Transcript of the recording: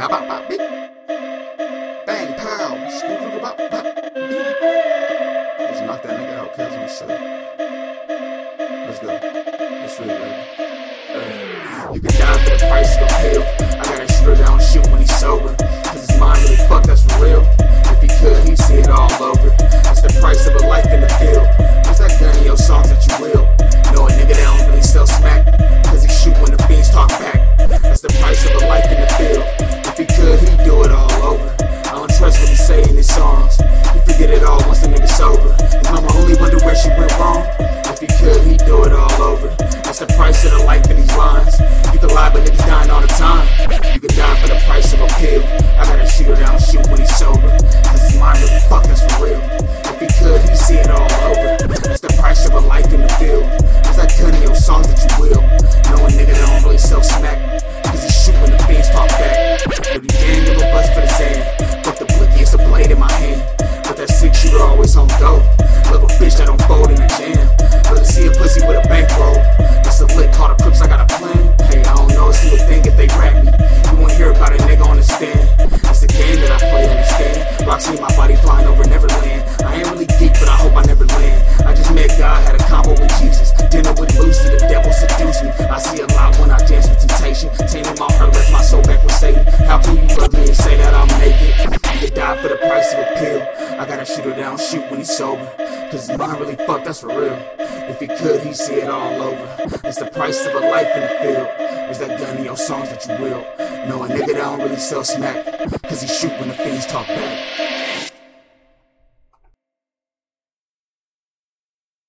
Bang, pow. Let's knock that nigga out. Let's go. Let's read, baby. You can die for the price of a pill. Say in his songs. He forget it all once the nigga sober. His mama only wonder where she went wrong. If he could, he'd do it all over. That's the price of the life in these lines. You can lie, but niggas dying all the time. You can die for the price of a pill. I gotta shoot her down, shoot when he's sober. Cause his mind really fuck, that's for real. If he could, he'd see it all over. That's the price of a life in the field. There's that gun Love a bitch that don't fold in the jam. Rather see a pussy with a bankroll. That's a lick, call the crips, I got a plan. Hey, I don't know, a thing if they rap me. You won't hear about a nigga on the stand. It's a game that I play, understand. Roxy, my body shoot her down, shoot when he's sober. Cause his mind really fucked, that's for real. If he could, he'd see it all over. It's the price of a life in the field. There's that gun in your songs that you will. Know a nigga that don't really sell smack. Cause he shoot when the fiends talk back.